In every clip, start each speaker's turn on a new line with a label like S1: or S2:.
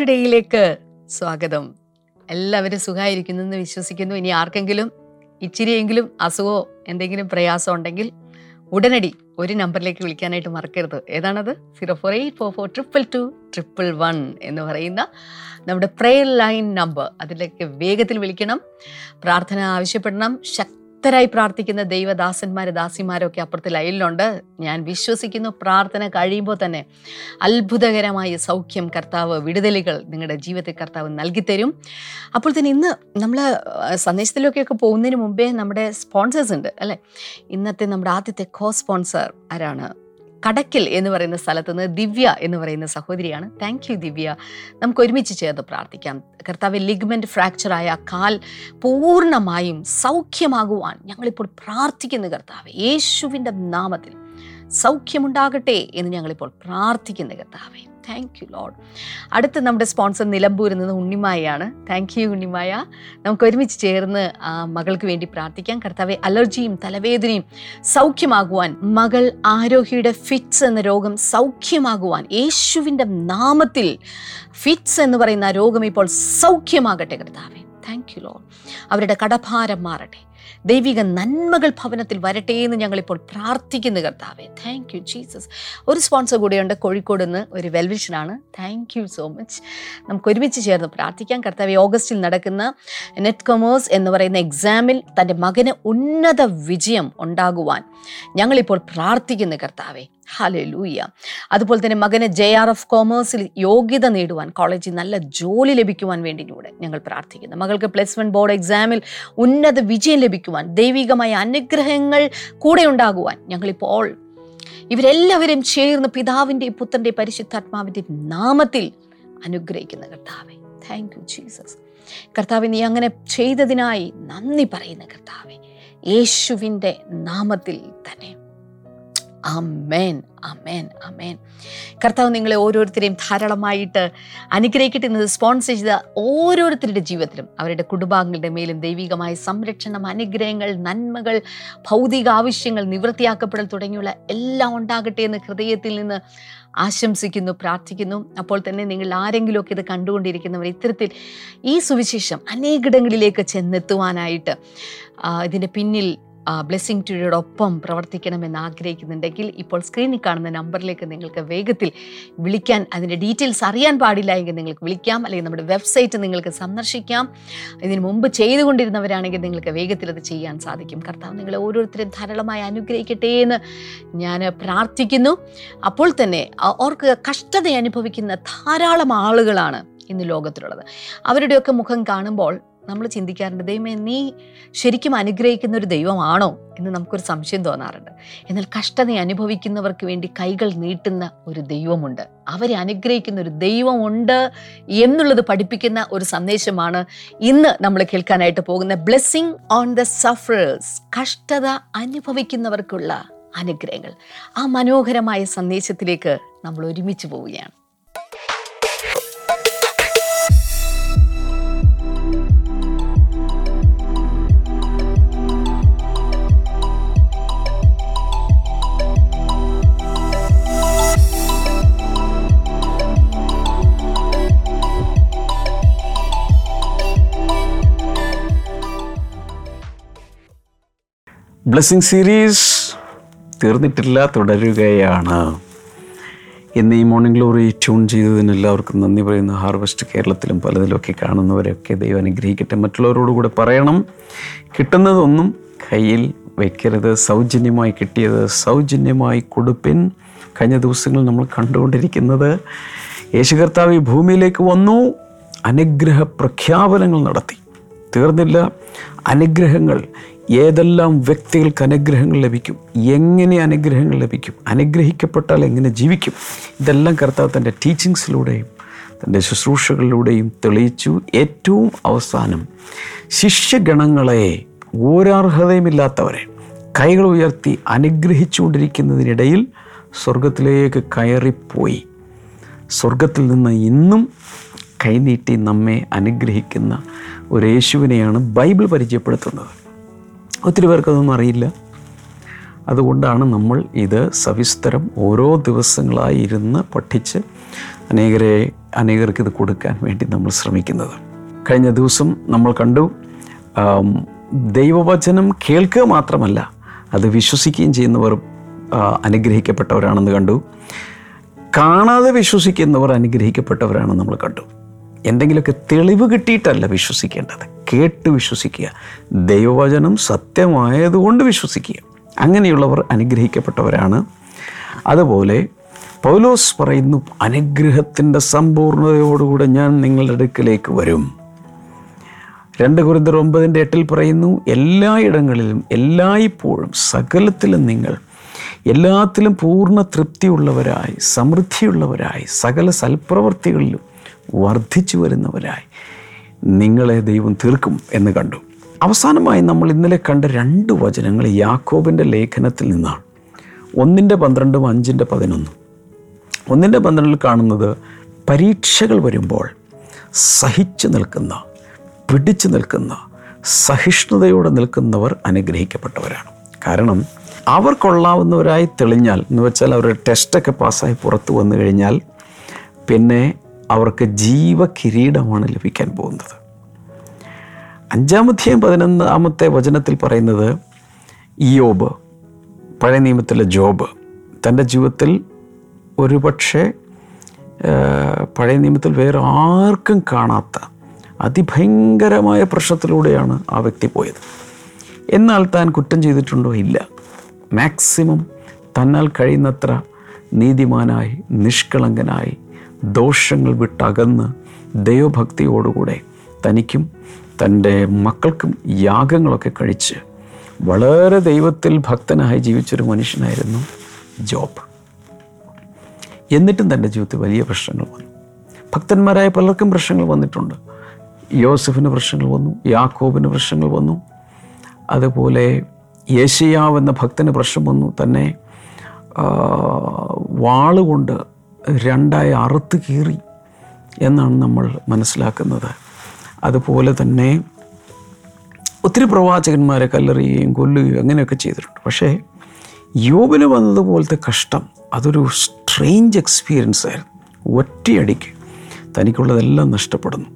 S1: ടുഡേയിലേക്ക് സ്വാഗതം. എല്ലാവരും സുഖമായിരിക്കുന്നു എന്ന് വിശ്വസിക്കുന്നു. ഇനി ആർക്കെങ്കിലും ഇച്ചിരിയെങ്കിലും അസുഖമോ എന്തെങ്കിലും പ്രയാസം ഉണ്ടെങ്കിൽ ഉടനടി ഒരു നമ്പറിലേക്ക് വിളിക്കാനായിട്ട് മറക്കരുത്. ഏതാണത്? Zero four eight four four triple two triple one എന്ന് പറയുന്ന നമ്മുടെ പ്രെയർ ലൈൻ നമ്പർ അതിലേക്ക് വേഗത്തിൽ വിളിക്കണം. പ്രാർത്ഥന ആവശ്യപ്പെടണം. ശക്തരായി പ്രാർത്ഥിക്കുന്ന ദൈവദാസന്മാർ ദാസിമാരൊക്കെ അപ്പുറത്തിൽ ലൈനിലുണ്ട്. ഞാൻ വിശ്വസിക്കുന്നു പ്രാർത്ഥന കഴിയുമ്പോൾ തന്നെ അത്ഭുതകരമായ സൗഖ്യം കർത്താവ് വിടുതലുകൾ നിങ്ങളുടെ ജീവിതത്തിൽ കർത്താവ് നൽകിത്തരും. അപ്പോൾ തന്നെ ഇന്ന് നമ്മൾ സന്ദേശത്തിലേക്കൊക്കെ പോകുന്നതിന് മുമ്പേ നമ്മുടെ സ്പോൺസേഴ്സ് ഉണ്ട് അല്ലേ? ഇന്നത്തെ നമ്മുടെ ആദ്യത്തെ കോ സ്പോൺസർ ആരാണ്? കടക്കൽ എന്ന് പറയുന്ന സ്ഥലത്ത് നിന്ന് ദിവ്യ എന്ന് പറയുന്ന സഹോദരിയാണ്. Thank you Divya. നമുക്ക് ഒരുമിച്ച് ചേർന്ന് പ്രാർത്ഥിക്കാം. കർത്താവ് ലിഗ്മെന്റ് ഫ്രാക്ചറായ കാൽ പൂർണമായും സൗഖ്യമാകുവാൻ ഞങ്ങളിപ്പോൾ പ്രാർത്ഥിക്കുന്നു കർത്താവ്. യേശുവിന്റെ നാമത്തിൽ സൗഖ്യമുണ്ടാകട്ടെ എന്ന് ഞങ്ങളിപ്പോൾ പ്രാർത്ഥിക്കുന്നു കർത്താവെ. താങ്ക് യു ലോഡ് അടുത്ത് നമ്മുടെ സ്പോൺസർ നിലമ്പൂരിൽ നിന്ന് ഉണ്ണിമായയാണ് താങ്ക് യു ഉണ്ണിമായ. നമുക്ക് ഒരുമിച്ച് ചേർന്ന് മകൾക്ക് വേണ്ടി പ്രാർത്ഥിക്കാം. കർത്താവെ അലർജിയും തലവേദനയും സൗഖ്യമാകുവാൻ മകൾ ആരോഗ്യയുടെ ഫിറ്റ്സ് എന്ന രോഗം സൗഖ്യമാകുവാൻ യേശുവിന്റെ നാമത്തിൽ ഫിറ്റ്സ് എന്ന് പറയുന്ന രോഗം ഇപ്പോൾ സൗഖ്യമാകട്ടെ കർത്താവെ. താങ്ക് യു ലോഡ് അവരുടെ കടഭാരം മാറട്ടെ. ദൈവിക നന്മകൾ ഭവനത്തിൽ വരട്ടെ എന്ന് ഞങ്ങളിപ്പോൾ പ്രാർത്ഥിക്കുന്നു കർത്താവെ. താങ്ക് യു ജീസസ് ഒരു സ്പോൺസർ കൂടെയുണ്ട്. കോഴിക്കോട് നിന്ന് ഒരു വെൽവിഷനാണ്. താങ്ക് യു സോ മച്ച് നമുക്ക് ഒരുമിച്ച് ചേർന്ന് പ്രാർത്ഥിക്കാം. കർത്താവെ ഓഗസ്റ്റിൽ നടക്കുന്ന നെറ്റ് കൊമേഴ്സ് എന്ന് പറയുന്ന എക്സാമിൽ തന്റെ മകന് ഉന്നത വിജയം ഉണ്ടാകുവാൻ ഞങ്ങളിപ്പോൾ പ്രാർത്ഥിക്കുന്നു കർത്താവെ. ഹലേ ലൂയ അതുപോലെ തന്നെ മകന് ജെ ആർ എഫ് കോമേഴ്സിൽ യോഗ്യത നേടുവാൻ കോളേജിൽ നല്ല ജോലി ലഭിക്കുവാൻ വേണ്ടിയിലൂടെ ഞങ്ങൾ പ്രാർത്ഥിക്കുന്നു. മകൾക്ക് പ്ലസ് വൺ ബോർഡ് എക്സാമിൽ ഉന്നത വിജയം ലഭിക്കുവാൻ ദൈവികമായ അനുഗ്രഹങ്ങൾ കൂടെ ഉണ്ടാകുവാൻ ഞങ്ങളിപ്പോൾ ഇവരെല്ലാവരും ചേർന്ന് പിതാവിന്റെ പുത്രന്റെ പരിശുദ്ധാത്മാവിന്റെ നാമത്തിൽ അനുഗ്രഹിക്കുന്ന കർത്താവെ. താങ്ക് യു ജീസസ് കർത്താവെ നീ അങ്ങനെ ചെയ്തതിനായി നന്ദി പറയുന്ന കർത്താവെ. യേശുവിന്റെ നാമത്തിൽ തന്നെ. അമേൻ അമേൻ അമേൻ കർത്താവ് നിങ്ങളെ ഓരോരുത്തരെയും ധാരാളമായിട്ട് അനുഗ്രഹിക്കട്ടെ എന്നത് സ്പോൺസർ ചെയ്ത ഓരോരുത്തരുടെ ജീവിതത്തിലും അവരുടെ കുടുംബാംഗങ്ങളുടെ മേലും ദൈവികമായ സംരക്ഷണം അനുഗ്രഹങ്ങൾ നന്മകൾ ഭൗതിക ആവശ്യങ്ങൾ നിവൃത്തിയാക്കപ്പെടൽ തുടങ്ങിയുള്ള എല്ലാം ഉണ്ടാകട്ടെ എന്ന് ഹൃദയത്തിൽ നിന്ന് ആശംസിക്കുന്നു പ്രാർത്ഥിക്കുന്നു. അപ്പോൾ തന്നെ നിങ്ങൾ ആരെങ്കിലുമൊക്കെ ഇത് കണ്ടുകൊണ്ടിരിക്കുന്നവർ ഇത്തരത്തിൽ ഈ സുവിശേഷം അനേകിടങ്ങളിലേക്ക് ചെന്നെത്തുവാനായിട്ട് ഇതിന്റെ പിന്നിൽ ബ്ലെസ്സിങ് ടുഡിയോടൊപ്പം പ്രവർത്തിക്കണമെന്ന് ആഗ്രഹിക്കുന്നുണ്ടെങ്കിൽ ഇപ്പോൾ സ്ക്രീനിൽ കാണുന്ന നമ്പറിലേക്ക് നിങ്ങൾക്ക് വേഗത്തിൽ വിളിക്കാൻ അതിന്റെ ഡീറ്റെയിൽസ് അറിയാൻ പാടില്ല എങ്കിൽ നിങ്ങൾക്ക് വിളിക്കാം. അല്ലെങ്കിൽ നമ്മുടെ വെബ്സൈറ്റ് നിങ്ങൾക്ക് സന്ദർശിക്കാം. ഇതിനു മുമ്പ് ചെയ്തുകൊണ്ടിരുന്നവരാണെങ്കിൽ നിങ്ങൾക്ക് വേഗത്തിൽ അത് ചെയ്യാൻ സാധിക്കും. കർത്താവ് നിങ്ങളെ ഓരോരുത്തരും ധാരാളമായി അനുഗ്രഹിക്കട്ടെ എന്ന് ഞാൻ പ്രാർത്ഥിക്കുന്നു. അപ്പോൾ തന്നെ അവർക്ക് കഷ്ടത അനുഭവിക്കുന്ന ധാരാളം ആളുകളാണ് ഇന്ന് ലോകത്തിലുള്ളത്. അവരുടെയൊക്കെ മുഖം കാണുമ്പോൾ നമ്മൾ ചിന്തിക്കാറുണ്ട് ദൈവമേ നീ ശരിക്കും അനുഗ്രഹിക്കുന്ന ഒരു ദൈവമാണോ? എന്ന് നമുക്കൊരു സംശയം തോന്നാറുണ്ട്. എന്നാൽ കഷ്ടത അനുഭവിക്കുന്നവർക്ക് വേണ്ടി കൈകൾ നീട്ടുന്ന ഒരു ദൈവമുണ്ട്. അവരെ അനുഗ്രഹിക്കുന്ന ഒരു ദൈവമുണ്ട് എന്നുള്ളത് പഠിപ്പിക്കുന്ന ഒരു സന്ദേശമാണ് ഇന്ന് നമ്മൾ കേൾക്കാനായിട്ട് പോകുന്ന ബ്ലെസ്സിങ് ഓൺ ദ സഫറേഴ്സ് കഷ്ടത അനുഭവിക്കുന്നവർക്കുള്ള അനുഗ്രഹങ്ങൾ. ആ മനോഹരമായ സന്ദേശത്തിലേക്ക് നമ്മൾ ഒരുമിച്ച് പോവുകയാണ്.
S2: ബ്ലെസ്സിങ് സീരീസ് തീർന്നിട്ടില്ല തുടരുകയാണ്. ഇന്ന് ഈ മോർണിംഗ് ഗ്ലോറി ട്യൂൺ ചെയ്തതിന് എല്ലാവർക്കും നന്ദി പറയുന്ന. ഹാർവെസ്റ്റ് കേരളത്തിലും പലതിലൊക്കെ കാണുന്നവരെയൊക്കെ ദൈവം അനുഗ്രഹിക്കട്ടെ. മറ്റുള്ളവരോടുകൂടെ പറയണം. കിട്ടുന്നതൊന്നും കയ്യിൽ വയ്ക്കരുത് സൗജന്യമായി കിട്ടിയത് സൗജന്യമായി കൊടുപ്പിൻ. കഴിഞ്ഞ ദിവസങ്ങൾ നമ്മൾ കണ്ടുകൊണ്ടിരിക്കുന്നത് യേശു കർത്താവ് ഈ ഭൂമിയിലേക്ക് വന്നു. അനുഗ്രഹ പ്രഖ്യാപനങ്ങൾ നടത്തി. തീർന്നില്ല. അനുഗ്രഹങ്ങൾ ഏതെല്ലാം വ്യക്തികൾക്ക് അനുഗ്രഹങ്ങൾ ലഭിക്കും? എങ്ങനെ അനുഗ്രഹങ്ങൾ ലഭിക്കും? അനുഗ്രഹിക്കപ്പെട്ടാൽ എങ്ങനെ ജീവിക്കും? ഇതെല്ലാം കർത്താവ് തന്റെ ടീച്ചിങ്സിലൂടെയും തന്റെ ശുശ്രൂഷകളിലൂടെയും തെളിയിച്ചു. ഏറ്റവും അവസാനം ശിഷ്യഗണങ്ങളെ ഒരർഹതയുമില്ലാത്തവരെ കൈകൾ ഉയർത്തി അനുഗ്രഹിച്ചുകൊണ്ടിരിക്കുന്നതിനിടയിൽ സ്വർഗത്തിലേക്ക് കയറിപ്പോയി. സ്വർഗത്തിൽ നിന്ന് ഇന്നും കൈനീട്ടി നമ്മെ അനുഗ്രഹിക്കുന്ന ഒരു യേശുവിനെയാണ് ബൈബിൾ പരിചയപ്പെടുത്തുന്നത്. ഒത്തിരി പേർക്കതൊന്നും അറിയില്ല. അതുകൊണ്ടാണ് നമ്മൾ ഇത് സവിസ്തരം ഓരോ ദിവസങ്ങളായി ഇരുന്ന് പഠിച്ച് അനേകരെ അനേകർക്ക് ഇത് കൊടുക്കാൻ വേണ്ടി നമ്മൾ ശ്രമിക്കുന്നത്. കഴിഞ്ഞ ദിവസം നമ്മൾ കണ്ടു ദൈവവചനം കേൾക്കുക മാത്രമല്ല അത് വിശ്വസിക്കുകയും ചെയ്യുന്നവർ അനുഗ്രഹിക്കപ്പെട്ടവരാണെന്ന് കണ്ടു. കാണാതെ വിശ്വസിക്കുന്നവർ അനുഗ്രഹിക്കപ്പെട്ടവരാണെന്ന് നമ്മൾ കണ്ടു. എന്തെങ്കിലുമൊക്കെ തെളിവ് കിട്ടിയിട്ടല്ല വിശ്വസിക്കേണ്ടത്. കേട്ട് വിശ്വസിക്കുക. ദൈവവചനം സത്യമായതുകൊണ്ട് വിശ്വസിക്കുക. അങ്ങനെയുള്ളവർ അനുഗ്രഹിക്കപ്പെട്ടവരാണ്. അതുപോലെ പൗലോസ് പറയുന്നു അനുഗ്രഹത്തിന്റെ സമ്പൂർണതയോടുകൂടെ ഞാൻ നിങ്ങളുടെ അടുക്കിലേക്ക് വരും. രണ്ട് കുറിന്തർ ഒമ്പതിന്റെ എട്ടിൽ പറയുന്നു എല്ലായിടങ്ങളിലും എല്ലായ്പ്പോഴും സകലത്തിലും നിങ്ങൾ എല്ലാത്തിലും പൂർണ തൃപ്തിയുള്ളവരായി സമൃദ്ധിയുള്ളവരായി സകല സൽപ്രവൃത്തികളിലും വർദ്ധിച്ചു വരുന്നവരായി നിങ്ങളെ ദൈവം തീർക്കും എന്ന് കണ്ടു. അവസാനമായി നമ്മൾ ഇന്നലെ കണ്ട രണ്ട് വചനങ്ങൾ യാക്കോബിന്റെ ലേഖനത്തിൽ നിന്നാണ്. ഒന്നിന്റെ പന്ത്രണ്ടും അഞ്ചിന്റെ പതിനൊന്നും. ഒന്നിന്റെ പന്ത്രണ്ടിൽ കാണുന്നത് പരീക്ഷകൾ വരുമ്പോൾ സഹിച്ചു നിൽക്കുന്ന പിടിച്ചു നിൽക്കുന്ന സഹിഷ്ണുതയോടെ നിൽക്കുന്നവർ അനുഗ്രഹിക്കപ്പെട്ടവരാണ്. കാരണം അവർ കൊള്ളാവുന്നവരായി തെളിഞ്ഞാൽ എന്ന് വെച്ചാൽ അവരുടെ ടെസ്റ്റൊക്കെ പാസ്സായി പുറത്തു വന്നു കഴിഞ്ഞാൽ പിന്നെ അവർക്ക് ജീവകിരീടമാണ് ലഭിക്കാൻ പോകുന്നത്. അഞ്ചാമധ്യായം പതിനൊന്നാമത്തെ വചനത്തിൽ പറയുന്നത് ഇയോബ് പഴയ നിയമത്തിലെ ജോബ് തന്റെ ജീവിതത്തിൽ ഒരുപക്ഷെ പഴയ നിയമത്തിൽ വേറെ ആർക്കും കാണാത്ത അതിഭയങ്കരമായ പ്രശ്നത്തിലൂടെയാണ് ആ വ്യക്തി പോയത്. എന്നാൽ താൻ കുറ്റം ചെയ്തിട്ടുണ്ടോ? ഇല്ല. മാക്സിമം തന്നാൽ കഴിയുന്നത്ര നീതിമാനായി നിഷ്കളങ്കനായി ദോഷങ്ങൾ വിട്ടകന്ന് ദൈവഭക്തിയോടുകൂടെ തനിക്കും തന്റെ മക്കൾക്കും യാഗങ്ങളൊക്കെ കഴിച്ച് വളരെ ദൈവത്തിൽ ഭക്തനായി ജീവിച്ചൊരു മനുഷ്യനായിരുന്നു ജോബ്. എന്നിട്ടും തന്റെ ജീവിതത്തിൽ വലിയ പ്രശ്നങ്ങൾ വന്നു. ഭക്തന്മാരായ പലർക്കും പ്രശ്നങ്ങൾ വന്നിട്ടുണ്ട്. യോസഫിന് പ്രശ്നങ്ങൾ വന്നു യാക്കോബിന് പ്രശ്നങ്ങൾ വന്നു. അതുപോലെ യേശയാവ് എന്ന ഭക്തന് പ്രശ്നം വന്നു. തന്നെ വാളുകൊണ്ട് രണ്ടായി അറുത്ത് കീറി എന്നാണ് നമ്മൾ മനസ്സിലാക്കുന്നത്. അതുപോലെ തന്നെ ഒത്തിരി പ്രവാചകന്മാരെ കല്ലെറിയുകയും കൊല്ലുകയും അങ്ങനെയൊക്കെ ചെയ്തിട്ടുണ്ട്. പക്ഷേ യോബിന് വന്നതുപോലത്തെ കഷ്ടം അതൊരു സ്ട്രെയിഞ്ച് എക്സ്പീരിയൻസ് ആയിരുന്നു. ഒറ്റയടിക്ക് തനിക്കുള്ളതെല്ലാം നഷ്ടപ്പെടുന്നു.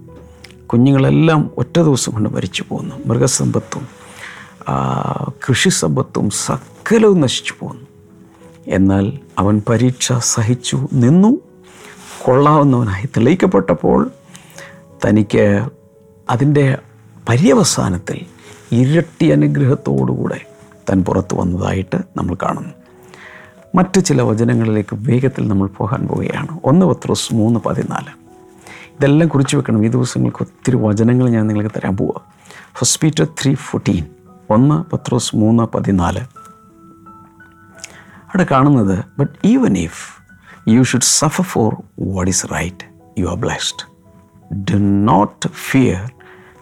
S2: കുഞ്ഞുങ്ങളെല്ലാം ഒറ്റ ദിവസം കൊണ്ട് മരിച്ചു പോകുന്നു. മൃഗസമ്പത്തും കൃഷി സമ്പത്തും സകലവും നശിച്ചു പോകുന്നു. എന്നാൽ അവൻ പരീക്ഷ സഹിച്ചു നിന്നു. കൊള്ളാവുന്നവനായി തെളിയിക്കപ്പെട്ടപ്പോൾ തനിക്ക് അതിന്റെ പര്യവസാനത്തിൽ ഇരട്ടി അനുഗ്രഹത്തോടുകൂടെ തൻ പുറത്തു വന്നതായിട്ട് നമ്മൾ കാണുന്നു. മറ്റ് ചില വചനങ്ങളിലേക്ക് വേഗത്തിൽ നമ്മൾ പോകാൻ പോവുകയാണ്. ഒന്ന് പത്രോസ് മൂന്ന് പതിനാല്. ഇതെല്ലാം കുറിച്ച് വെക്കണം. ഈ ദിവസങ്ങൾക്ക് ഒത്തിരി വചനങ്ങൾ ഞാൻ നിങ്ങൾക്ക് തരാൻ പോവുക ഫസ്റ്റ് പീറ്റർ ത്രീ ഫോർട്ടീൻ ഒന്ന് പത്രോസ് മൂന്ന് പതിനാല്. അവിടെ കാണുന്നത് but even if you should suffer for what is right you are blessed do not fear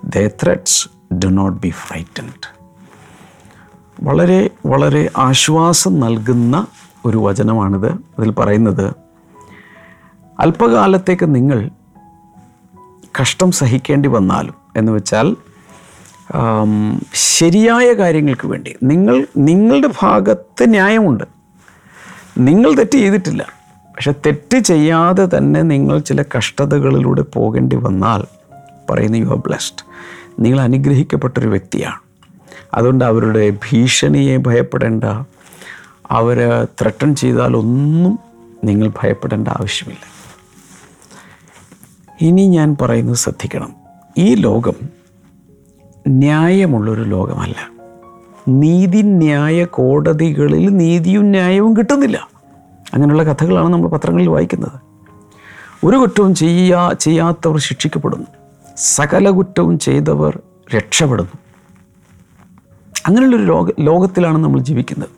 S2: the threats do not be frightened വളരെ വളരെ ആശ്വാസം നൽകുന്ന ഒരു വചനമാണിത്. അതിൽ പറയുന്നത് അല്പകാലത്തേക്ക് നിങ്ങൾ കഷ്ടം സഹിക്കേണ്ടി വന്നാലും എന്ന് വെച്ചാൽ ശരിയായ കാര്യങ്ങൾക്ക് വേണ്ടി. നിങ്ങൾ നിങ്ങളുടെ ഭാഗത്ത് ന്യായമുണ്ട്. നിങ്ങൾ തെറ്റ് ചെയ്തിട്ടില്ല. പക്ഷെ തെറ്റ് ചെയ്യാതെ തന്നെ നിങ്ങൾ ചില കഷ്ടതകളിലൂടെ പോകേണ്ടി വന്നാൽ പറയുന്ന യു ആർ ബ്ലെസ്ഡ് നിങ്ങൾ അനുഗ്രഹിക്കപ്പെട്ടൊരു വ്യക്തിയാണ്. അതുകൊണ്ട് അവരുടെ ഭീഷണിയെ ഭയപ്പെടേണ്ട അവർ ത്രട്ടൺ ചെയ്താലൊന്നും നിങ്ങൾ ഭയപ്പെടേണ്ട ആവശ്യമില്ല. ഇനി ഞാൻ പറയുന്നത് ശ്രദ്ധിക്കണം. ഈ ലോകം ന്യായമുള്ളൊരു ലോകമല്ല. നീതിന്യായ കോടതികളിൽ നീതിയും ന്യായവും കിട്ടുന്നില്ല. അങ്ങനെയുള്ള കഥകളാണ് നമ്മൾ പത്രങ്ങളിൽ വായിക്കുന്നത്. ഒരു കുറ്റവും ചെയ്യാ ചെയ്യാത്തവർ ശിക്ഷിക്കപ്പെടുന്നു. സകല കുറ്റവും ചെയ്തവർ രക്ഷപ്പെടുന്നു. അങ്ങനെയുള്ളൊരു ലോക ലോകത്തിലാണ് നമ്മൾ ജീവിക്കുന്നത്.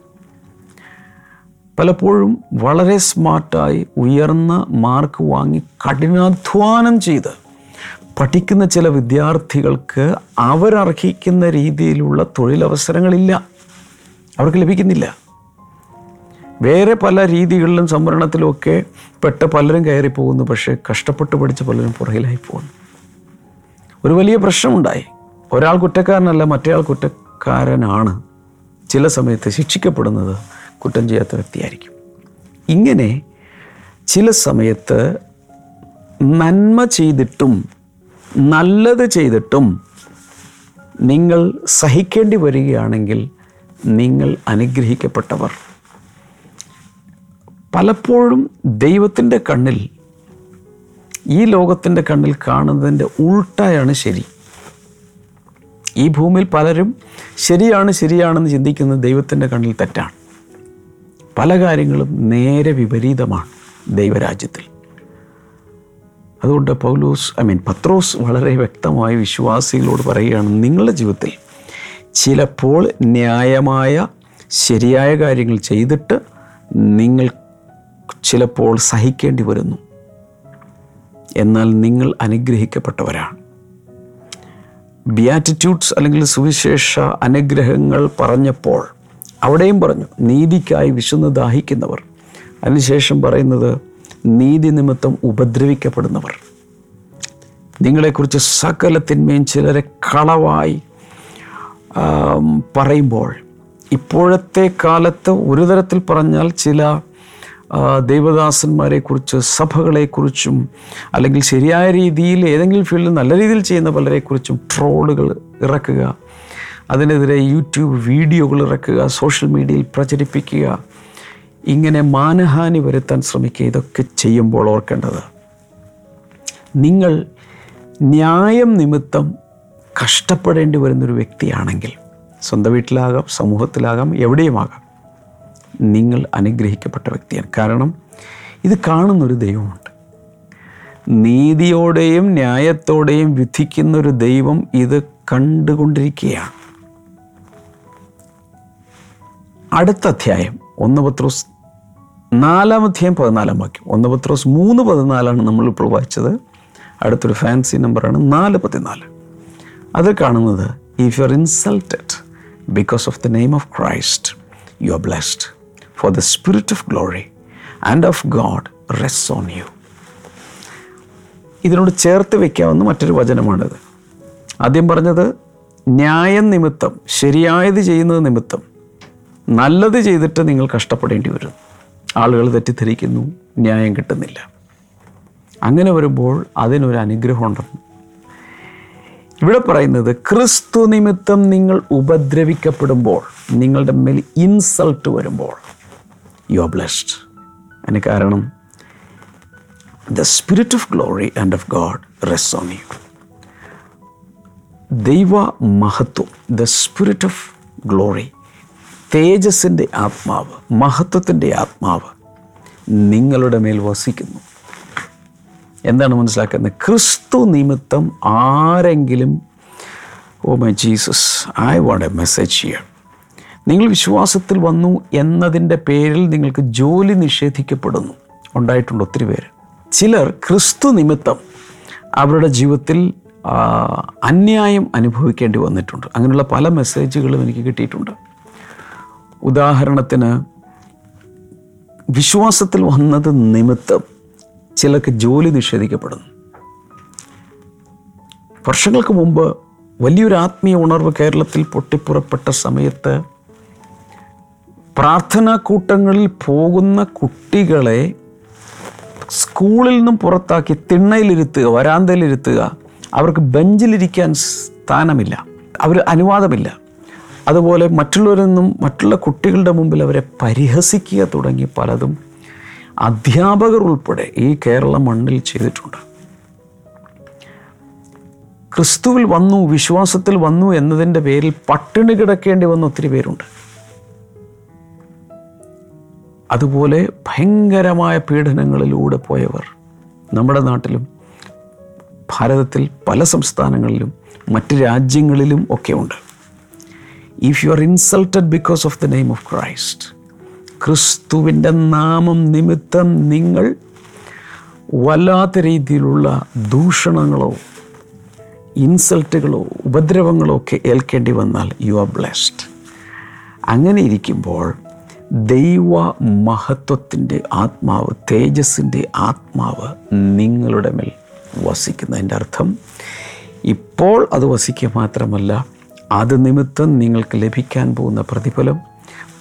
S2: പലപ്പോഴും വളരെ സ്മാർട്ടായി ഉയർന്ന മാർക്ക് വാങ്ങി കഠിനാധ്വാനം ചെയ്ത് പഠിക്കുന്ന ചില വിദ്യാർത്ഥികൾക്ക് അവരർഹിക്കുന്ന രീതിയിലുള്ള തൊഴിലവസരങ്ങളില്ല. അവർക്ക് ലഭിക്കുന്നില്ല. വേറെ പല രീതികളിലും സംവരണത്തിലുമൊക്കെ പെട്ട പലരും കയറി പോകുന്നു പക്ഷേ കഷ്ടപ്പെട്ട് പഠിച്ച പലരും പുറകിലായി പോകുന്നു. ഒരു വലിയ പ്രശ്നമുണ്ടായി. ഒരാൾ കുറ്റക്കാരനല്ല മറ്റേയാൾ കുറ്റക്കാരനാണ്. ചില സമയത്ത് ശിക്ഷിക്കപ്പെടുന്നത് കുറ്റം ചെയ്യാത്ത വ്യക്തിയായിരിക്കും. ഇങ്ങനെ ചില സമയത്ത് നന്മ ചെയ്തിട്ടും നല്ലത് ചെയ്തിട്ടും നിങ്ങൾ സഹിക്കേണ്ടി വരികയാണെങ്കിൽ നിങ്ങൾ അനുഗ്രഹിക്കപ്പെട്ടവർ. പലപ്പോഴും ദൈവത്തിന്റെ കണ്ണിൽ ഈ ലോകത്തിന്റെ കണ്ണിൽ കാണുന്നതിന്റെ ഉൾട്ടായാണ് ശരി. ഈ ഭൂമിയിൽ പലരും ശരിയാണ് ശരിയാണെന്ന് ചിന്തിക്കുന്നത് ദൈവത്തിന്റെ കണ്ണിൽ തെറ്റാണ്. പല കാര്യങ്ങളും നേരെ വിപരീതമാണ് ദൈവരാജ്യത്തിൽ. അതുകൊണ്ട് പൗലോസ് ഐ മീൻ പത്രോസ് വളരെ വ്യക്തമായി വിശ്വാസികളോട് പറയുകയാണ് നിങ്ങളുടെ ജീവിതത്തിൽ ചിലപ്പോൾ ന്യായമായ ശരിയായ കാര്യങ്ങൾ ചെയ്തിട്ട് നിങ്ങൾ ചിലപ്പോൾ സഹിക്കേണ്ടി വരുന്നു. എന്നാൽ നിങ്ങൾ അനുഗ്രഹിക്കപ്പെട്ടവരാണ്. ബിയാറ്റിറ്റ്യൂഡ്സ് അല്ലെങ്കിൽ സുവിശേഷ അനുഗ്രഹങ്ങൾ പറഞ്ഞപ്പോൾ അവിടെയും പറഞ്ഞു നീതിക്കായി വിശന്ന് ദാഹിക്കുന്നവർ. അതിനുശേഷം പറയുന്നത് നീതി നിമിത്തം ഉപദ്രവിക്കപ്പെടുന്നവർ. നിങ്ങളെക്കുറിച്ച് സകലത്തിന്മേയും ചിലരെ കളവായി പറയുമ്പോൾ ഇപ്പോഴത്തെ കാലത്ത് ഒരു തരത്തിൽ പറഞ്ഞാൽ ചില ദൈവദാസന്മാരെക്കുറിച്ച് സഭകളെക്കുറിച്ചും അല്ലെങ്കിൽ ശരിയായ രീതിയിൽ ഏതെങ്കിലും ഫീൽഡിൽ നല്ല രീതിയിൽ ചെയ്യുന്ന പലരെക്കുറിച്ചും ട്രോളുകൾ ഇറക്കുക അതിനെതിരെ യൂട്യൂബ് വീഡിയോകൾ ഇറക്കുക സോഷ്യൽ മീഡിയയിൽ പ്രചരിപ്പിക്കുക ഇങ്ങനെ മാനഹാനി വരുത്താൻ ശ്രമിക്കുക. ഇതൊക്കെ ചെയ്യുമ്പോൾ ഓർക്കേണ്ടത് നിങ്ങൾ ന്യായം നിമിത്തം കഷ്ടപ്പെടേണ്ടി വരുന്നൊരു വ്യക്തിയാണെങ്കിൽ സ്വന്തം വീട്ടിലാകാം സമൂഹത്തിലാകാം എവിടെയുമാകാം നിങ്ങൾ അനുഗ്രഹിക്കപ്പെട്ട വ്യക്തിയാണ്. കാരണം ഇത് കാണുന്നൊരു ദൈവമുണ്ട്. നീതിയോടെയും ന്യായത്തോടെയും വിധിക്കുന്നൊരു ദൈവം ഇത് കണ്ടുകൊണ്ടിരിക്കുകയാണ്. അടുത്ത അധ്യായം ഒന്ന് പത്രോസ് നാലാം അധ്യായം പതിനാലാം വാക്യം. ഒന്ന് പത്രോസ് മൂന്ന് പതിനാലാണ് നമ്മളിപ്പോൾ വായിച്ചത്. അടുത്തൊരു ഫാൻസി നമ്പറാണ് നാല് പതിനാല്. അത് കാണുന്നത് if you are insulted because of the name of Christ you are blessed for the spirit of glory and of God rests on you ഇതിനോട് ചേർത്ത് വയ്ക്കാവുന്ന മറ്റൊരു വചനമാണിത്. ആദ്യം പറഞ്ഞത് ന്യായം നിമിത്തം ശരിയായത് ചെയ്യുന്നത് നിമിത്തം നല്ലത് ചെയ്തിട്ട് നിങ്ങൾ കഷ്ടപ്പെടേണ്ടി വരും ആളുകൾ തെറ്റിദ്ധരിക്കുന്നു ന്യായം കിട്ടുന്നില്ല. അങ്ങനെ വരുമ്പോൾ അതിനൊരു അനുഗ്രഹം ഉണ്ടെന്ന് ഇവിടെ പറയുന്നത് ക്രിസ്തു നിമിത്തം നിങ്ങൾ ഉപദ്രവിക്കപ്പെടുമ്പോൾ നിങ്ങളുടെ മേൽ ഇൻസൾട്ട് വരുമ്പോൾ യു ആർ ബ്ലെസ്ഡ് അതിന് കാരണം the spirit of glory and of God rests on you ദൈവ മഹത്വം ദ സ്പിരിറ്റ് ഓഫ് ഗ്ലോറി തേജസ്സിന്റെ ആത്മാവ് മഹത്വത്തിന്റെ ആത്മാവ് നിങ്ങളുടെ മേൽ വസിക്കുന്നു. എന്താണ് മനസ്സിലാക്കുന്നത്? ക്രിസ്തു നിമിത്തം ആരെങ്കിലും ഓ my Jesus I want a message ചെയ്യാം നിങ്ങൾ വിശ്വാസത്തിൽ വന്നു എന്നതിന്റെ പേരിൽ നിങ്ങൾക്ക് ജോലി നിഷേധിക്കപ്പെടുന്നു. ഉണ്ടായിട്ടുണ്ട് ഒത്തിരി പേര്. ചിലർ ക്രിസ്തു നിമിത്തം അവരുടെ ജീവിതത്തിൽ അന്യായം അനുഭവിക്കേണ്ടി വന്നിട്ടുണ്ട്. അങ്ങനെയുള്ള പല മെസ്സേജുകളും എനിക്ക് കിട്ടിയിട്ടുണ്ട്. ഉദാഹരണത്തിന് വിശ്വാസത്തിൽ വന്നത് നിമിത്തം ചിലർക്ക് ജോലി നിഷേധിക്കപ്പെടുന്നു. വർഷങ്ങൾക്ക് മുമ്പ് വലിയൊരു ആത്മീയ ഉണർവ് കേരളത്തിൽ പൊട്ടിപ്പുറപ്പെട്ട സമയത്ത് പ്രാർത്ഥനാ കൂട്ടങ്ങളിൽ പോകുന്ന കുട്ടികളെ സ്കൂളിൽ നിന്നും പുറത്താക്കി തിണ്ണയിലിരുത്തുക വരാന്തയിലിരുത്തുക. അവർക്ക് ബെഞ്ചിലിരിക്കാൻ സ്ഥാനമില്ല. അവർ അനുവാദമില്ല. അതുപോലെ മറ്റുള്ളവരിൽ നിന്നും മറ്റുള്ള കുട്ടികളുടെ മുമ്പിൽ അവരെ പരിഹസിക്കുക തുടങ്ങി പലതും അധ്യാപകർ ഉൾപ്പെടെ ഈ കേരള മണ്ണിൽ ചെയ്തിട്ടുണ്ട്. ക്രിസ്തുവിൽ വന്നു വിശ്വാസത്തിൽ വന്നു എന്നതിന്റെ പേരിൽ പട്ടിണി കിടക്കേണ്ടി വന്ന ഒത്തിരി പേരുണ്ട്. അതുപോലെ ഭയങ്കരമായ പീഡനങ്ങളിലൂടെ പോയവർ നമ്മുടെ നാട്ടിലും ഭാരതത്തിൽ പല സംസ്ഥാനങ്ങളിലും മറ്റ് രാജ്യങ്ങളിലും ഒക്കെ ഉണ്ട്. If you are insulted because of the name of Christ ക്രിസ്തുവിന്റെ നാമം നിമിത്തം നിങ്ങൾ വല്ലാത്ത രീതിയിലുള്ള ദൂഷണങ്ങളോ ഇൻസൾട്ടുകളോ ഉപദ്രവങ്ങളോ ഒക്കെ ഏൽക്കേണ്ടി വന്നാൽ യു ആർ ബ്ലെസ്ഡ് അങ്ങനെ ഇരിക്കുമ്പോൾ ദൈവ മഹത്വത്തിന്റെ ആത്മാവ് തേജസ്സിന്റെ ആത്മാവ് നിങ്ങളുടെ മേൽ വസിക്കുന്നതിന്റെ അർത്ഥം ഇപ്പോൾ അത് വസിക്കുക മാത്രമല്ല അത് നിമിത്തം നിങ്ങൾക്ക് ലഭിക്കാൻ പോകുന്ന പ്രതിഫലം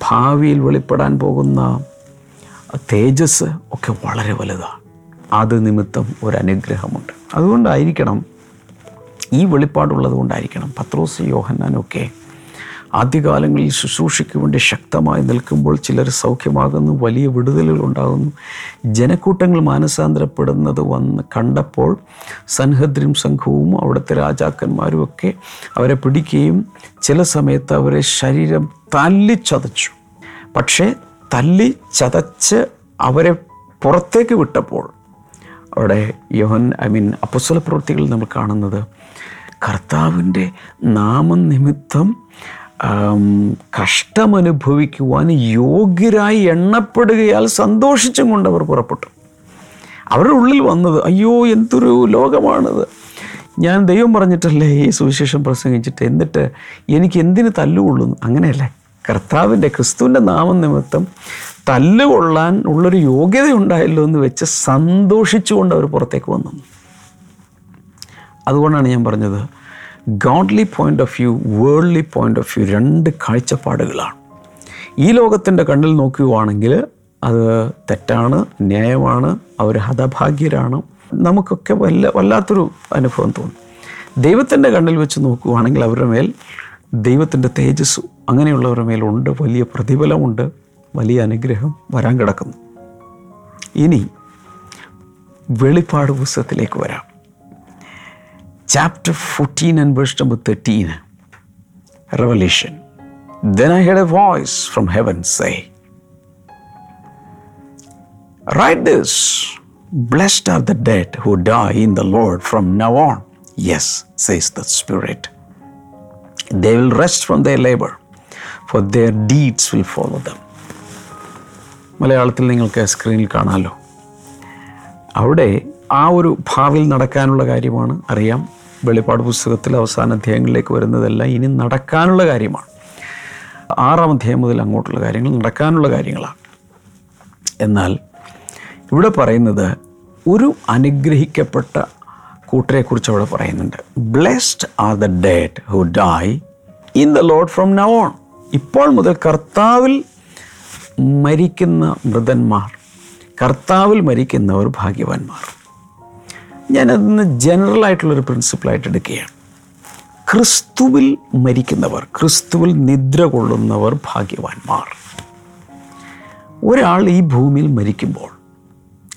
S2: ഭാവിയിൽ വെളിപ്പെടാൻ പോകുന്ന തേജസ് ഒക്കെ വളരെ വലുതാണ് അത് നിമിത്തം ഒരനുഗ്രഹമുണ്ട്. അതുകൊണ്ടായിരിക്കണം ഈ വെളിപ്പാടുള്ളത് കൊണ്ടായിരിക്കണം പത്രോസ് യോഹന്നാനൊക്കെ ആദ്യകാലങ്ങളിൽ ശുശ്രൂഷയ്ക്ക് വേണ്ടി ശക്തമായി നിൽക്കുമ്പോൾ ചിലർ സൗഖ്യമാകുന്നു വലിയ വിടുതലുകൾ ഉണ്ടാകുന്നു. ജനക്കൂട്ടങ്ങൾ മാനസാന്തരപ്പെടുന്നത് വന്ന് കണ്ടപ്പോൾ സൻഹദ്രും സംഘവും അവിടുത്തെ രാജാക്കന്മാരും ഒക്കെ അവരെ പിടിക്കുകയും ചില സമയത്ത് അവരെ ശരീരം തല്ലിച്ചതച്ചു. പക്ഷേ തല്ലി ചതച്ച് അവരെ പുറത്തേക്ക് വിട്ടപ്പോൾ അവിടെ യോഹൻ ഐ മീൻ അപ്പസ്വല പ്രവൃത്തികളിൽ നമ്മൾ കാണുന്നത് കർത്താവിന്റെ നാമനിമിത്തം കഷ്ടമനുഭവിക്കുവാൻ യോഗ്യരായി എണ്ണപ്പെടുകയാൽ സന്തോഷിച്ചും കൊണ്ട് അവർ പുറപ്പെട്ടു. അവരുടെ ഉള്ളിൽ വന്നത് അയ്യോ എന്തൊരു ലോകമാണിത്. ഞാൻ ദൈവം പറഞ്ഞിട്ടല്ലേ ഈ സുവിശേഷം പ്രസംഗിച്ചിട്ട് എന്നിട്ട് എനിക്ക് എന്തിന് തല്ലുകൊള്ളുന്നു? അങ്ങനെയല്ലേ. കർത്താവിന്റെ ക്രിസ്തുവിന്റെ നാമനിമിത്തം തല്ലുകൊള്ളാൻ ഉള്ളൊരു യോഗ്യത ഉണ്ടായല്ലോ എന്ന് വെച്ച് സന്തോഷിച്ചുകൊണ്ട് അവർ പുറത്തേക്ക് വന്നു. അതുകൊണ്ടാണ് ഞാൻ പറഞ്ഞത് godly point of view worldly point of view രണ്ട് കാഴ്ചപ്പാടുകളാണ്. ഈ ലോകത്തിന്റെ കണ്ണിൽ നോക്കുകയാണെങ്കിൽ അത് തെറ്റാണ് ന്യായമാണ് അവർ ഹതഭാഗ്യരാണ്. നമുക്കൊക്കെ വല്ല വല്ലാത്തൊരു അനുഭവം തോന്നും. ദൈവത്തിന്റെ കണ്ണിൽ വെച്ച് നോക്കുകയാണെങ്കിൽ അവരുടെ മേൽ ദൈവത്തിന്റെ തേജസ് അങ്ങനെയുള്ളവരുടെ മേലുണ്ട് വലിയ പ്രതിഫലമുണ്ട് വലിയ അനുഗ്രഹം വരാൻ കിടക്കുന്നു. ഇനി വെളിപ്പാട് പുസ്തകത്തിലേക്ക് വരാം. Chapter 14 and verse number 13. Revelation. Then I heard a voice from heaven say, Write this Blessed are the dead who die in the Lord from now on. Yes, says the Spirit. They will rest from their labor, for their deeds will follow them. മലയാളത്തിൽ നിങ്ങൾക്ക് സ്ക്രീനിൽ കാണാമല്ലോ അവിടെ ആ ഒരു ഭാവിയിൽ നടക്കാനുള്ള കാര്യമാണ് അറിയാം വെളിപ്പാട് പുസ്തകത്തിൽ അവസാന അധ്യായങ്ങളിലേക്ക് വരുന്നതെല്ലാം ഇനി നടക്കാനുള്ള കാര്യമാണ്. ആറാം അധ്യായം മുതൽ അങ്ങോട്ടുള്ള കാര്യങ്ങൾ നടക്കാനുള്ള കാര്യങ്ങളാണ്. എന്നാൽ ഇവിടെ പറയുന്നത് ഒരു അനുഗ്രഹിക്കപ്പെട്ട കൂട്ടരെക്കുറിച്ച് അവിടെ പറയുന്നുണ്ട്. Blessed are the dead who die in the Lord from now on ഇപ്പോൾ മുതൽ കർത്താവിൽ മരിക്കുന്ന മൃതന്മാർ കർത്താവിൽ മരിക്കുന്നവർ ഭാഗ്യവാന്മാർ. ഞാനതിന് ജനറൽ ആയിട്ടുള്ളൊരു പ്രിൻസിപ്പിളായിട്ട് എടുക്കുകയാണ്. ക്രിസ്തുവിൽ മരിക്കുന്നവർ ക്രിസ്തുവിൽ നിദ്ര കൊള്ളുന്നവർ ഭാഗ്യവാന്മാർ. ഒരാൾ ഈ ഭൂമിയിൽ മരിക്കുമ്പോൾ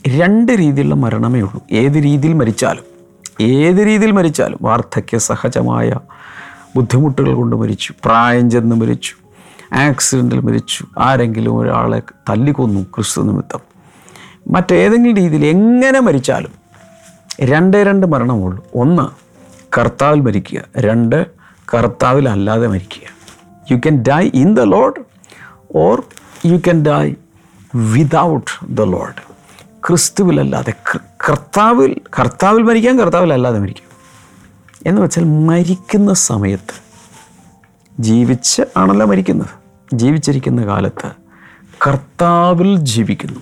S2: രണ്ട് രീതിയിലുള്ള മരണമേ ഉള്ളൂ. ഏത് രീതിയിൽ മരിച്ചാലും ഏത് രീതിയിൽ മരിച്ചാലും വാർദ്ധക്യ സഹജമായ ബുദ്ധിമുട്ടുകൾ കൊണ്ട് മരിച്ചു പ്രായം ചെന്ന് മരിച്ചു ആക്സിഡന്റിൽ മരിച്ചു ആരെങ്കിലും ഒരാളെ തല്ലിക്കൊന്നു ക്രിസ്തു നിമിത്തം. മറ്റേതെങ്കിലും രീതിയിൽ എങ്ങനെ മരിച്ചാലും രണ്ടേ രണ്ട് മരണമുള്ളൂ. ഒന്ന് കർത്താവിൽ മരിക്കുക. രണ്ട് കർത്താവിൽ അല്ലാതെ മരിക്കുക. You can die in the Lord or you can die without the Lord ക്രിസ്തുവിലല്ലാതെ കർത്താവിൽ കർത്താവിൽ മരിക്കാം കർത്താവിൽ അല്ലാതെ മരിക്കാം. എന്ന് വെച്ചാൽ മരിക്കുന്ന സമയത്ത് ജീവിച്ച് ആണല്ലോ മരിക്കുന്നത്. ജീവിച്ചിരിക്കുന്ന കാലത്ത് കർത്താവിൽ ജീവിക്കുന്നു.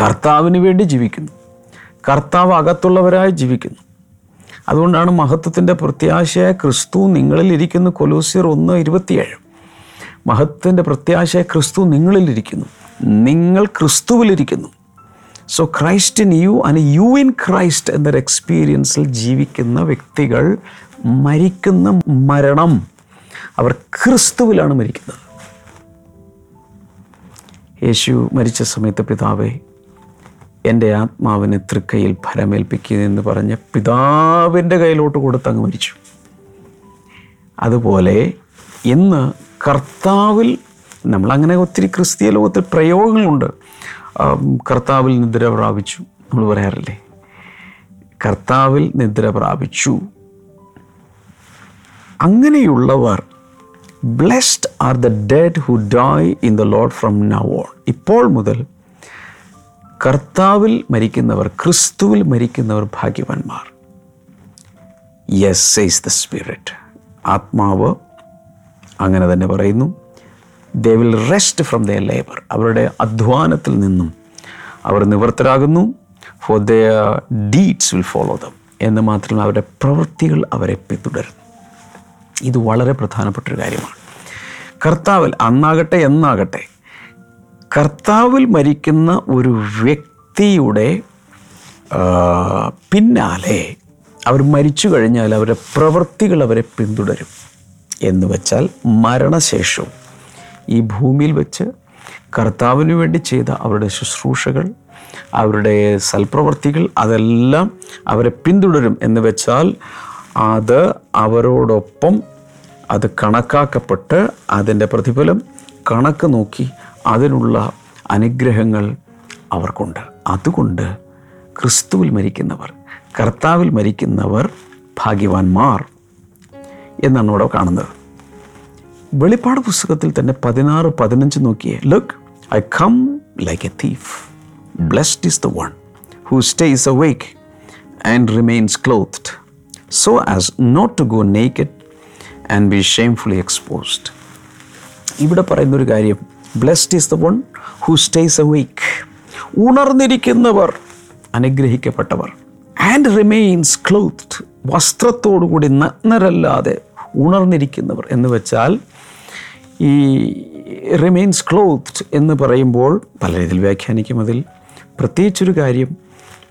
S2: കർത്താവിന് വേണ്ടി ജീവിക്കുന്നു. കർത്താവ് അകത്തുള്ളവരായി ജീവിക്കുന്നു. അതുകൊണ്ടാണ് മഹത്വത്തിന്റെ പ്രത്യാശയായ ക്രിസ്തു നിങ്ങളിൽ ഇരിക്കുന്നു. കൊലൂസിയർ ഒന്ന് ഇരുപത്തിയേഴ്. മഹത്വത്തിന്റെ പ്രത്യാശയായ ക്രിസ്തു നിങ്ങളിലിരിക്കുന്നു നിങ്ങൾ ക്രിസ്തുവിലിരിക്കുന്നു so Christ in you and you in Christ എന്നൊരു എക്സ്പീരിയൻസിൽ ജീവിക്കുന്ന വ്യക്തികൾ മരിക്കുന്ന മരണം. അവർ ക്രിസ്തുവിലാണ് മരിക്കുന്നത്. യേശു മരിച്ച സമയത്ത് പിതാവേ എന്റെ ആത്മാവിനെ തൃക്കയിൽ ഫലമേൽപ്പിക്കുക എന്ന് പറഞ്ഞ് പിതാവിന്റെ കയ്യിലോട്ട് കൊടുത്ത് അങ്ങ് മരിച്ചു. അതുപോലെ ഇന്ന് കർത്താവിൽ നമ്മളങ്ങനെ ഒത്തിരി ക്രിസ്തീയ ലോകത്തിൽ പ്രയോഗങ്ങളുണ്ട്. കർത്താവിൽ നിദ്ര പ്രാപിച്ചു നമ്മൾ പറയാറില്ലേ? കർത്താവിൽ നിദ്ര പ്രാപിച്ചു. അങ്ങനെയുള്ളവർ blessed are the dead who die in the Lord from now on ഇപ്പോൾ മുതൽ കർത്താവിൽ മരിക്കുന്നവർ ക്രിസ്തുവിൽ മരിക്കുന്നവർ ഭാഗ്യവാന്മാർ. യെസ് സേസ് ദ സ്പിരിറ്റ് ആത്മാവ് അങ്ങനെ തന്നെ പറയുന്നു. They will rest from the labour അവരുടെ അധ്വാനത്തിൽ നിന്നും അവർ നിവർത്തരാകുന്നു. For the deeds will follow them എന്ന് മാത്രമല്ല അവരുടെ പ്രവൃത്തികൾ അവരെ പിന്തുടരുന്നു. ഇത് വളരെ പ്രധാനപ്പെട്ടൊരു കാര്യമാണ്. കർത്താവിൽ അന്നാകട്ടെ എന്നാകട്ടെ കർത്താവിൽ മരിക്കുന്ന ഒരു വ്യക്തിയുടെ പിന്നാലെ അവർ മരിച്ചു കഴിഞ്ഞാൽ അവരുടെ പ്രവൃത്തികൾ അവരെ പിന്തുടരും. എന്ന് വെച്ചാൽ മരണശേഷവും ഈ ഭൂമിയിൽ വെച്ച് കർത്താവിന് വേണ്ടി ചെയ്ത അവരുടെ ശുശ്രൂഷകൾ അവരുടെ സൽപ്രവർത്തികൾ അതെല്ലാം അവരെ പിന്തുടരും. എന്ന് വെച്ചാൽ അത് അവരോടൊപ്പം അത് കണക്കാക്കപ്പെട്ട് അതിന്റെ പ്രതിഫലം കണക്ക് നോക്കി അതിനുള്ള അനുഗ്രഹങ്ങൾ അവർക്കുണ്ട്. അതുകൊണ്ട് ക്രിസ്തുവിൽ മരിക്കുന്നവർ കർത്താവിൽ മരിക്കുന്നവർ ഭാഗ്യവാന്മാർ എന്നാണ് ഇവിടെ കാണുന്നത്. വെളിപ്പാട് പുസ്തകത്തിൽ തന്നെ പതിനാറ് പതിനഞ്ച് നോക്കിയേ. Look I come like a thief blessed is the one who stays awake and remains clothed so as not to go naked and be shamefully exposed ഇവിടെ പറയുന്നൊരു കാര്യം blessed is the one who stays awake ഉണർന്നിരിക്കുന്നവർ അനുഗ്രഹിക്കപ്പെട്ടവർ. And remains clothed വസ്ത്രത്തോടുകൂടി നഗ്നരല്ലാതെ ഉണർന്നിരിക്കുന്നവർ എന്ന് വെച്ചാൽ ഈ റിമെയിൻസ് ക്ലോത്ത്ഡ് എന്ന് പറയുമ്പോൾ പല രീതിയിൽ വ്യാഖ്യാനിക്കും അതിൽ. പ്രത്യേകിച്ചൊരു കാര്യം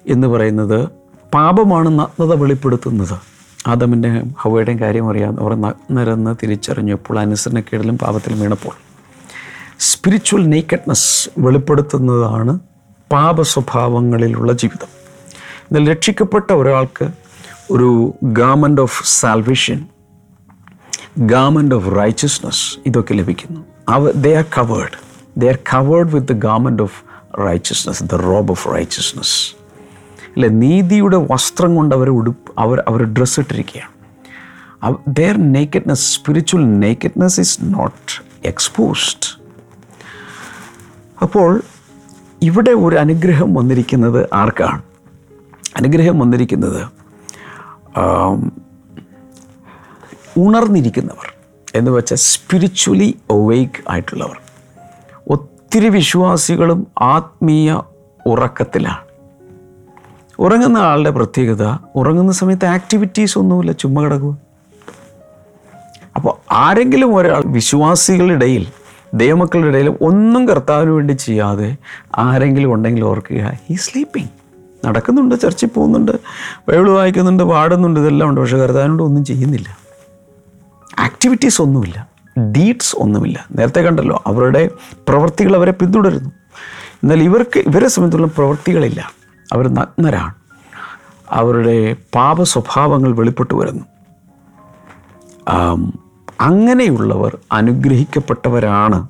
S2: എന്ന് പറയുന്നത് പാപമാണ് നഗ്നത വെളിപ്പെടുത്തുന്നത്. ആദമിന്റെ ഹവയുടെയും കാര്യം അറിയാം. അവർ നഗ്നരെന്ന് തിരിച്ചറിഞ്ഞപ്പോൾ അനുസരണക്കേടിലും പാപത്തിലും വീണപ്പോൾ. സ്പിരിച്വൽ നേക്കഡ്നെസ് വെളിപ്പെടുത്തുന്നതാണ് പാപ സ്വഭാവങ്ങളിലുള്ള ജീവിതം. എന്നാൽ രക്ഷിക്കപ്പെട്ട ഒരാൾക്ക് ഒരു garment of salvation garment of righteousness ഇതൊക്കെ ലഭിക്കുന്നു. അവ they are covered they are covered with the garment of righteousness the robe of righteousness അല്ലെ നീതിയുടെ വസ്ത്രം കൊണ്ട് അവർ ഉടുപ്പ് അവർ അവർ ഡ്രസ്സ് ഇട്ടിരിക്കുകയാണ്. Their nakedness spiritual nakedness is not exposed അപ്പോൾ ഇവിടെ ഒരു അനുഗ്രഹം വന്നിരിക്കുന്നത് ആർക്കാണ്? അനുഗ്രഹം വന്നിരിക്കുന്നത് ഉണർന്നിരിക്കുന്നവർ എന്ന് വെച്ചാൽ സ്പിരിച്വലി ഒവേക്ക് ആയിട്ടുള്ളവർ. ഒത്തിരി വിശ്വാസികളും ആത്മീയ ഉറക്കത്തിലാണ്. ഉറങ്ങുന്ന ആളുടെ പ്രത്യേകത ഉറങ്ങുന്ന സമയത്ത് ആക്ടിവിറ്റീസ് ഒന്നുമില്ല ചുമ്മാ കിടക്കുക. അപ്പോൾ ആരെങ്കിലും ഒരാൾ വിശ്വാസികളുടെ ഇടയിൽ ദൈവമക്കളുടെ ഇടയിൽ ഒന്നും കർത്താവിന് വേണ്ടി ചെയ്യാതെ ആരെങ്കിലും ഉണ്ടെങ്കിൽ ഓർക്കുക ഈ സ്ലീപ്പിംഗ് നടക്കുന്നുണ്ട് ചർച്ചിൽ പോകുന്നുണ്ട് ബൈബിൾ വായിക്കുന്നുണ്ട് പാടുന്നുണ്ട് ഇതെല്ലാം ഉണ്ട്. പക്ഷേ കർത്താവിനോട് ഒന്നും ചെയ്യുന്നില്ല. ആക്ടിവിറ്റീസ് ഒന്നുമില്ല. ഡീഡ്സ് ഒന്നുമില്ല. നേരത്തെ കണ്ടല്ലോ അവരുടെ പ്രവൃത്തികൾ അവരെ പിന്തുടരുന്നു. എന്നാൽ ഇവർക്ക് ഇവരെ സംബന്ധിച്ചുള്ള പ്രവൃത്തികളില്ല. അവർ നഗ്നരാണ്. അവരുടെ പാപ സ്വഭാവങ്ങൾ വെളിപ്പെട്ടു വരുന്നു. അങ്ങനെയുള്ളവർ അനുഗ്രഹിക്കപ്പെട്ടവരാണ്.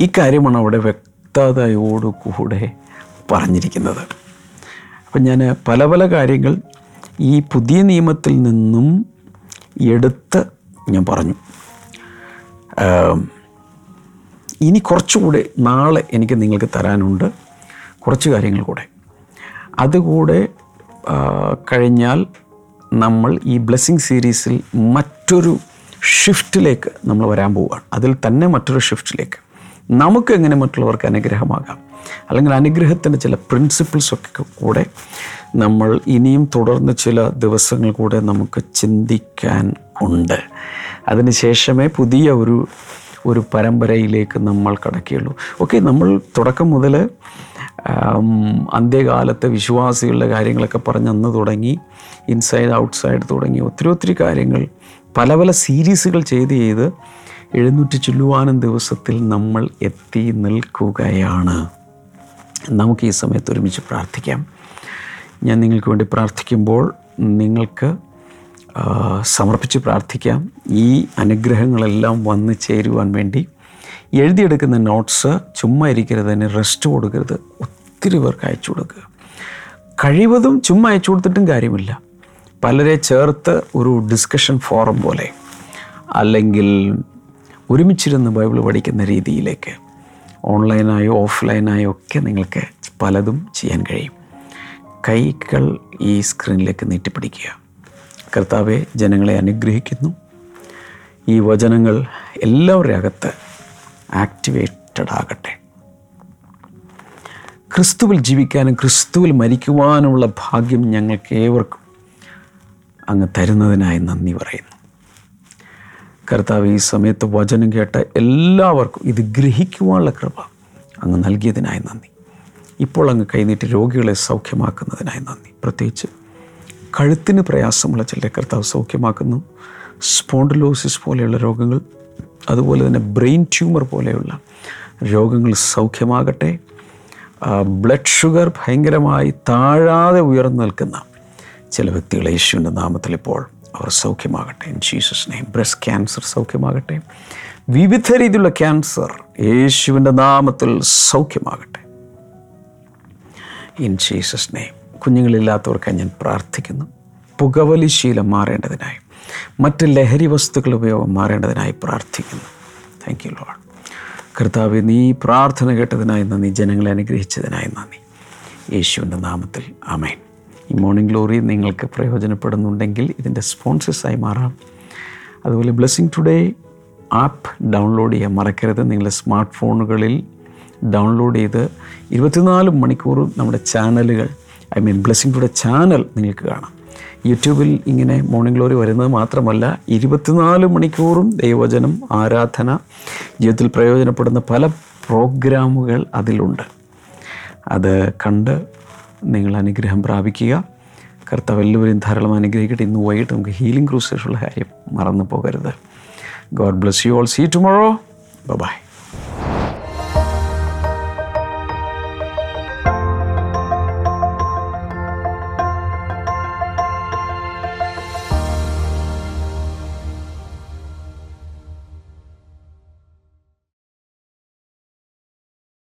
S2: ഇക്കാര്യമാണ് കാര്യമാണ് അവിടെ വ്യക്തതയോടുകൂടെ പറഞ്ഞിരിക്കുന്നത്. അപ്പം ഞാൻ പല പല കാര്യങ്ങൾ ഈ പുതിയ നിയമത്തിൽ നിന്നും എടുത്ത് ഞാൻ പറഞ്ഞു. ഇനി കുറച്ചുകൂടെ നാളെ എനിക്ക് നിങ്ങൾക്ക് തരാനുണ്ട് കുറച്ച് കാര്യങ്ങൾ കൂടെ. അതുകൂടെ കഴിഞ്ഞാൽ നമ്മൾ ഈ ബ്ലെസ്സിങ് സീരീസിൽ മറ്റൊരു ഷിഫ്റ്റിലേക്ക് നമ്മൾ വരാൻ പോവുകയാണ്. അതിൽ തന്നെ മറ്റൊരു ഷിഫ്റ്റിലേക്ക് നമുക്ക് എങ്ങനെ മറ്റുള്ളവർക്ക് അനുഗ്രഹമാകാം? അല്ലെങ്കിൽ അനുഗ്രഹത്തിന്റെ ചില പ്രിൻസിപ്പിൾസ് ഒക്കെ കൂടെ നമ്മൾ ഇനിയും തുടർന്ന് ചില ദിവസങ്ങൾ കൂടെ നമുക്ക് ചിന്തിക്കാൻ ഉണ്ട്. അതിനുശേഷമേ പുതിയ ഒരു ഒരു പരമ്പരയിലേക്ക് നമ്മൾ കടക്കുകയുള്ളൂ. ഓക്കെ നമ്മൾ തുടക്കം മുതൽ അന്ത്യകാലത്തെ വിശ്വാസികളുടെ കാര്യങ്ങളൊക്കെ പറഞ്ഞ് അന്ന് തുടങ്ങി ഇൻസൈഡ് ഔട്ട്സൈഡ് തുടങ്ങി ഒത്തിരി ഒത്തിരി കാര്യങ്ങൾ പല പല സീരീസുകൾ ചെയ്ത് ചെയ്ത് എഴുന്നൂറ്റി ചൊല്ലുവാനും ദിവസത്തിൽ നമ്മൾ എത്തി നിൽക്കുകയാണ്. നമുക്ക് ഈ സമയത്ത് ഒരുമിച്ച് പ്രാർത്ഥിക്കാം. ഞാൻ നിങ്ങൾക്ക് വേണ്ടി പ്രാർത്ഥിക്കുമ്പോൾ നിങ്ങൾക്ക് സമർപ്പിച്ച് പ്രാർത്ഥിക്കാം. ഈ അനുഗ്രഹങ്ങളെല്ലാം വന്നു ചേരുവാൻ വേണ്ടി എഴുതിയെടുക്കുന്ന നോട്ട്സ് ചുമ്മാ ഇരിക്കരുത് അതിന് റെസ്റ്റ് കൊടുക്കരുത്. ഒത്തിരി പേർക്ക് അയച്ചു കൊടുക്കുക. കഴിവതും ചുമ്മാ അയച്ചു കൊടുത്തിട്ടും കാര്യമില്ല. പലരെ ചേർത്ത് ഒരു ഡിസ്കഷൻ ഫോറം പോലെ അല്ലെങ്കിൽ ഒരുമിച്ചിരുന്ന് ബൈബിൾ പഠിക്കുന്ന രീതിയിലേക്ക് ഓൺലൈനായോ ഓഫ്ലൈനായോ ഒക്കെ നിങ്ങൾക്ക് പലതും ചെയ്യാൻ കഴിയും. കൈകൾ ഈ സ്ക്രീനിലേക്ക് നീട്ടിപ്പിടിക്കുക. കർത്താവെ ജനങ്ങളെ അനുഗ്രഹിക്കുന്നു. ഈ വചനങ്ങൾ എല്ലാവരുടെ അകത്ത് ആക്ടിവേറ്റഡ് ആകട്ടെ. ക്രിസ്തുവിൽ ജീവിക്കാനും ക്രിസ്തുവിൽ മരിക്കുവാനുമുള്ള ഭാഗ്യം ഞങ്ങൾക്ക് ഏവർക്കും അങ്ങ് തരുന്നതിനായി നന്ദി പറയുന്നു. കർത്താവ് ഈ സമയത്ത് വചനം കേട്ട എല്ലാവർക്കും ഇത് ഗ്രഹിക്കുവാനുള്ള കൃപ അങ്ങ് നൽകിയതിനായി നന്ദി. ഇപ്പോൾ അങ്ങ് കൈനീട്ടി രോഗികളെ സൗഖ്യമാക്കുന്നതിനായി നന്ദി. പ്രത്യേകിച്ച് കഴുത്തിന് പ്രയാസമുള്ള ചിലരെ കർത്താവ് സൗഖ്യമാക്കുന്നു. സ്പോണ്ടിലോസിസ് പോലെയുള്ള രോഗങ്ങൾ അതുപോലെ തന്നെ ബ്രെയിൻ ട്യൂമർ പോലെയുള്ള രോഗങ്ങൾ സൗഖ്യമാകട്ടെ. ബ്ലഡ് ഷുഗർ ഭയങ്കരമായി താഴാതെ ഉയർന്നു നിൽക്കുന്ന ചില വ്യക്തികൾ യേശുവിന്റെ നാമത്തിൽ ഇപ്പോൾ അവർ സൗഖ്യമാകട്ടെ. In Jesus name breast cancer സൗഖ്യമാകട്ടെ. വിവിധ രീതിയിലുള്ള ക്യാൻസർ യേശുവിന്റെ നാമത്തിൽ സൗഖ്യമാകട്ടെ. ഇൻ ജീസസ് നെയിം കുഞ്ഞുങ്ങളില്ലാത്തവർക്കായി ഞാൻ പ്രാർത്ഥിക്കുന്നു. പുകവലി ശീലം മാറേണ്ടതിനായി മറ്റ് ലഹരി വസ്തുക്കൾ ഉപയോഗം മാറേണ്ടതിനായി പ്രാർത്ഥിക്കുന്നു. താങ്ക് യു ലോഡ് കർത്താവ് നീ പ്രാർത്ഥന കേട്ടതിനായി നന്ദി ജനങ്ങളെ അനുഗ്രഹിച്ചതിനായി നന്ദി. യേശുവിന്റെ നാമത്തിൽ. അമേൻ ഈ മോർണിംഗ് ഗ്ലോറി നിങ്ങൾക്ക് പ്രയോജനപ്പെടുന്നുണ്ടെങ്കിൽ ഇതിന്റെ സ്പോൺസേഴ്സായി മാറാം. അതുപോലെ ബ്ലെസ്സിങ് ടുഡേ ആപ്പ് ഡൗൺലോഡ് ചെയ്യാൻ മറക്കരുത്. നിങ്ങളുടെ സ്മാർട്ട് ഫോണുകളിൽ ഡൗൺലോഡ് ചെയ്ത് ഇരുപത്തിനാല് മണിക്കൂറും നമ്മുടെ ചാനലുകൾ I mean Blessing Today channel നിങ്ങൾക്ക് കാണാം. യൂട്യൂബിൽ ഇങ്ങനെ മോർണിംഗ് ഗ്ലോറി വരുന്നത് മാത്രമല്ല ഇരുപത്തിനാല് മണിക്കൂറും ദൈവചനം ആരാധന ജീവിതത്തിൽ പ്രയോജനപ്പെടുന്ന പല പ്രോഗ്രാമുകൾ അതിലുണ്ട്. അത് കണ്ട് നിങ്ങൾ അനുഗ്രഹം പ്രാപിക്കുക. കർത്താവ് എല്ലാവരെയും ധാരാളം അനുഗ്രഹിക്കട്ടെ. ഇന്ന് വൈകിട്ട് നമുക്ക് ഹീലിംഗ് ക്രൂസേഷനുള്ള കാര്യം മറന്നു പോകരുത്. God bless you all see tomorrow bye